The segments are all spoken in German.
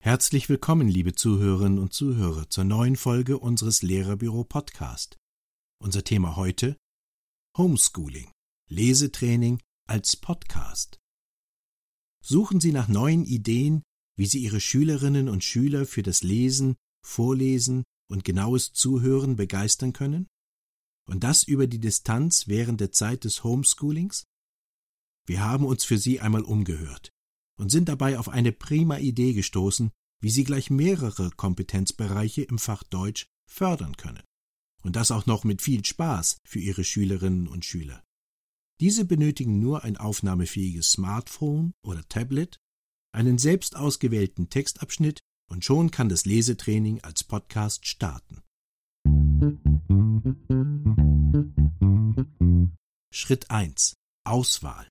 Herzlich willkommen, liebe Zuhörerinnen und Zuhörer, zur neuen Folge unseres Lehrerbüro Podcast. Unser Thema heute Homeschooling, Lesetraining als Podcast. Suchen Sie nach neuen Ideen, wie Sie Ihre Schülerinnen und Schüler für das Lesen, Vorlesen und genaues Zuhören begeistern können? Und das über die Distanz während der Zeit des Homeschoolings? Wir haben uns für Sie einmal umgehört und sind dabei auf eine prima Idee gestoßen, wie Sie gleich mehrere Kompetenzbereiche im Fach Deutsch fördern können. Und das auch noch mit viel Spaß für Ihre Schülerinnen und Schüler. Diese benötigen nur ein aufnahmefähiges Smartphone oder Tablet, einen selbst ausgewählten Textabschnitt und schon kann das Lesetraining als Podcast starten. Schritt 1. Auswahl.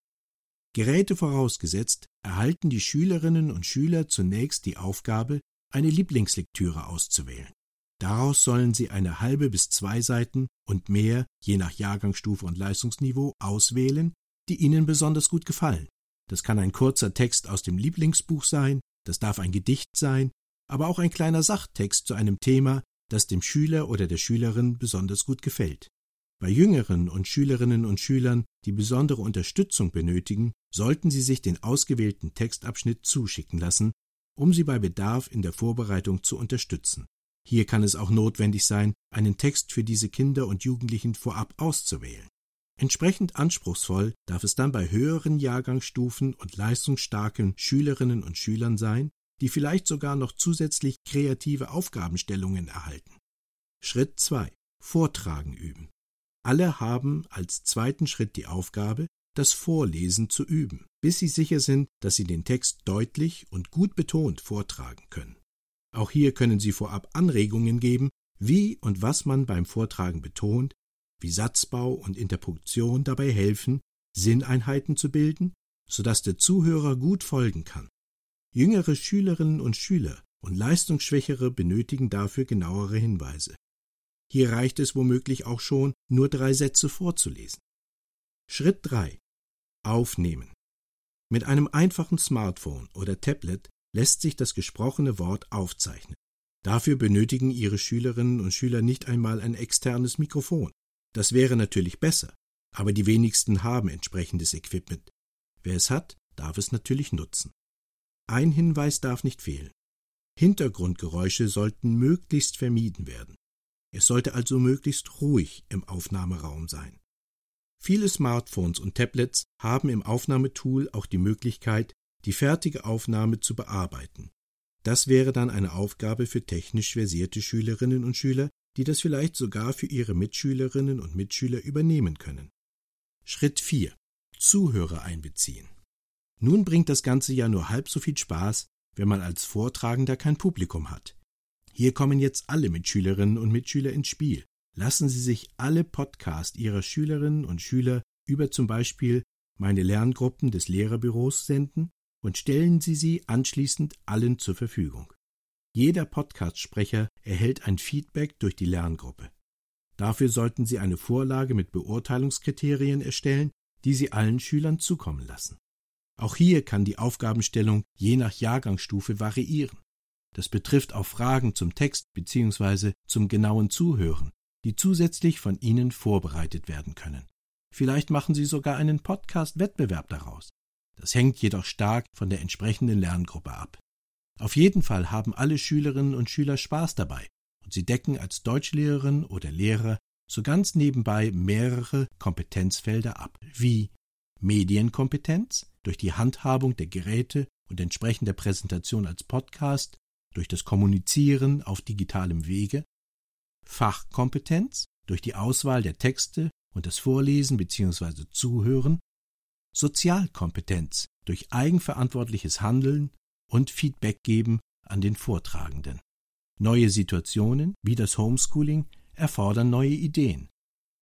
Geräte vorausgesetzt, erhalten die Schülerinnen und Schüler zunächst die Aufgabe, eine Lieblingslektüre auszuwählen. Daraus sollen sie eine halbe bis zwei Seiten und mehr, je nach Jahrgangsstufe und Leistungsniveau, auswählen, die ihnen besonders gut gefallen. Das kann ein kurzer Text aus dem Lieblingsbuch sein, das darf ein Gedicht sein, aber auch ein kleiner Sachtext zu einem Thema, das dem Schüler oder der Schülerin besonders gut gefällt. Bei Jüngeren und Schülerinnen und Schülern, die besondere Unterstützung benötigen, sollten Sie sich den ausgewählten Textabschnitt zuschicken lassen, um Sie bei Bedarf in der Vorbereitung zu unterstützen. Hier kann es auch notwendig sein, einen Text für diese Kinder und Jugendlichen vorab auszuwählen. Entsprechend anspruchsvoll darf es dann bei höheren Jahrgangsstufen und leistungsstarken Schülerinnen und Schülern sein, die vielleicht sogar noch zusätzlich kreative Aufgabenstellungen erhalten. Schritt 2. Vortragen üben. Alle haben als zweiten Schritt die Aufgabe, das Vorlesen zu üben, bis sie sicher sind, dass sie den Text deutlich und gut betont vortragen können. Auch hier können Sie vorab Anregungen geben, wie und was man beim Vortragen betont, wie Satzbau und Interpunktion dabei helfen, Sinneinheiten zu bilden, sodass der Zuhörer gut folgen kann. Jüngere Schülerinnen und Schüler und Leistungsschwächere benötigen dafür genauere Hinweise. Hier reicht es womöglich auch schon, nur drei Sätze vorzulesen. Schritt 3. Aufnehmen. Mit einem einfachen Smartphone oder Tablet lässt sich das gesprochene Wort aufzeichnen. Dafür benötigen Ihre Schülerinnen und Schüler nicht einmal ein externes Mikrofon. Das wäre natürlich besser, aber die wenigsten haben entsprechendes Equipment. Wer es hat, darf es natürlich nutzen. Ein Hinweis darf nicht fehlen. Hintergrundgeräusche sollten möglichst vermieden werden. Es sollte also möglichst ruhig im Aufnahmeraum sein. Viele Smartphones und Tablets haben im Aufnahmetool auch die Möglichkeit, die fertige Aufnahme zu bearbeiten. Das wäre dann eine Aufgabe für technisch versierte Schülerinnen und Schüler, die das vielleicht sogar für ihre Mitschülerinnen und Mitschüler übernehmen können. Schritt 4. Zuhörer einbeziehen. Nun bringt das Ganze ja nur halb so viel Spaß, wenn man als Vortragender kein Publikum hat. Hier kommen jetzt alle Mitschülerinnen und Mitschüler ins Spiel. Lassen Sie sich alle Podcasts Ihrer Schülerinnen und Schüler über zum Beispiel meine Lerngruppen des Lehrerbüros senden und stellen Sie sie anschließend allen zur Verfügung. Jeder Podcast-Sprecher erhält ein Feedback durch die Lerngruppe. Dafür sollten Sie eine Vorlage mit Beurteilungskriterien erstellen, die Sie allen Schülern zukommen lassen. Auch hier kann die Aufgabenstellung je nach Jahrgangsstufe variieren. Das betrifft auch Fragen zum Text bzw. zum genauen Zuhören, die zusätzlich von Ihnen vorbereitet werden können. Vielleicht machen Sie sogar einen Podcast-Wettbewerb daraus. Das hängt jedoch stark von der entsprechenden Lerngruppe ab. Auf jeden Fall haben alle Schülerinnen und Schüler Spaß dabei und sie decken als Deutschlehrerin oder Lehrer so ganz nebenbei mehrere Kompetenzfelder ab, wie Medienkompetenz durch die Handhabung der Geräte und entsprechender Präsentation als Podcast, durch das Kommunizieren auf digitalem Wege, Fachkompetenz durch die Auswahl der Texte und das Vorlesen bzw. Zuhören Sozialkompetenz durch eigenverantwortliches Handeln und Feedback geben an den Vortragenden. Neue Situationen wie das Homeschooling erfordern neue Ideen.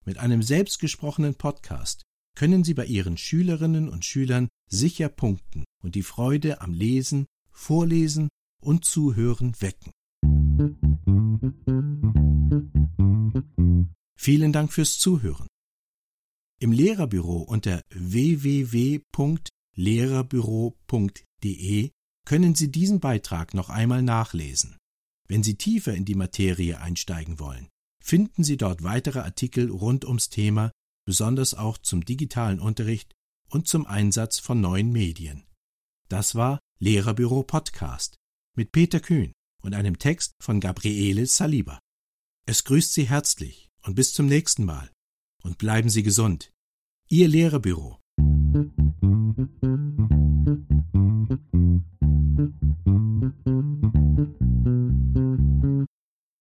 Mit einem selbstgesprochenen Podcast können Sie bei Ihren Schülerinnen und Schülern sicher punkten und die Freude am Lesen, Vorlesen und Zuhören wecken. Vielen Dank fürs Zuhören. Im Lehrerbüro unter www.lehrerbüro.de können Sie diesen Beitrag noch einmal nachlesen. Wenn Sie tiefer in die Materie einsteigen wollen, finden Sie dort weitere Artikel rund ums Thema, besonders auch zum digitalen Unterricht und zum Einsatz von neuen Medien. Das war Lehrerbüro Podcast mit Peter Kühn und einem Text von Gabriele Saliba. Es grüßt Sie herzlich und bis zum nächsten Mal. Und bleiben Sie gesund. Ihr Lehrerbüro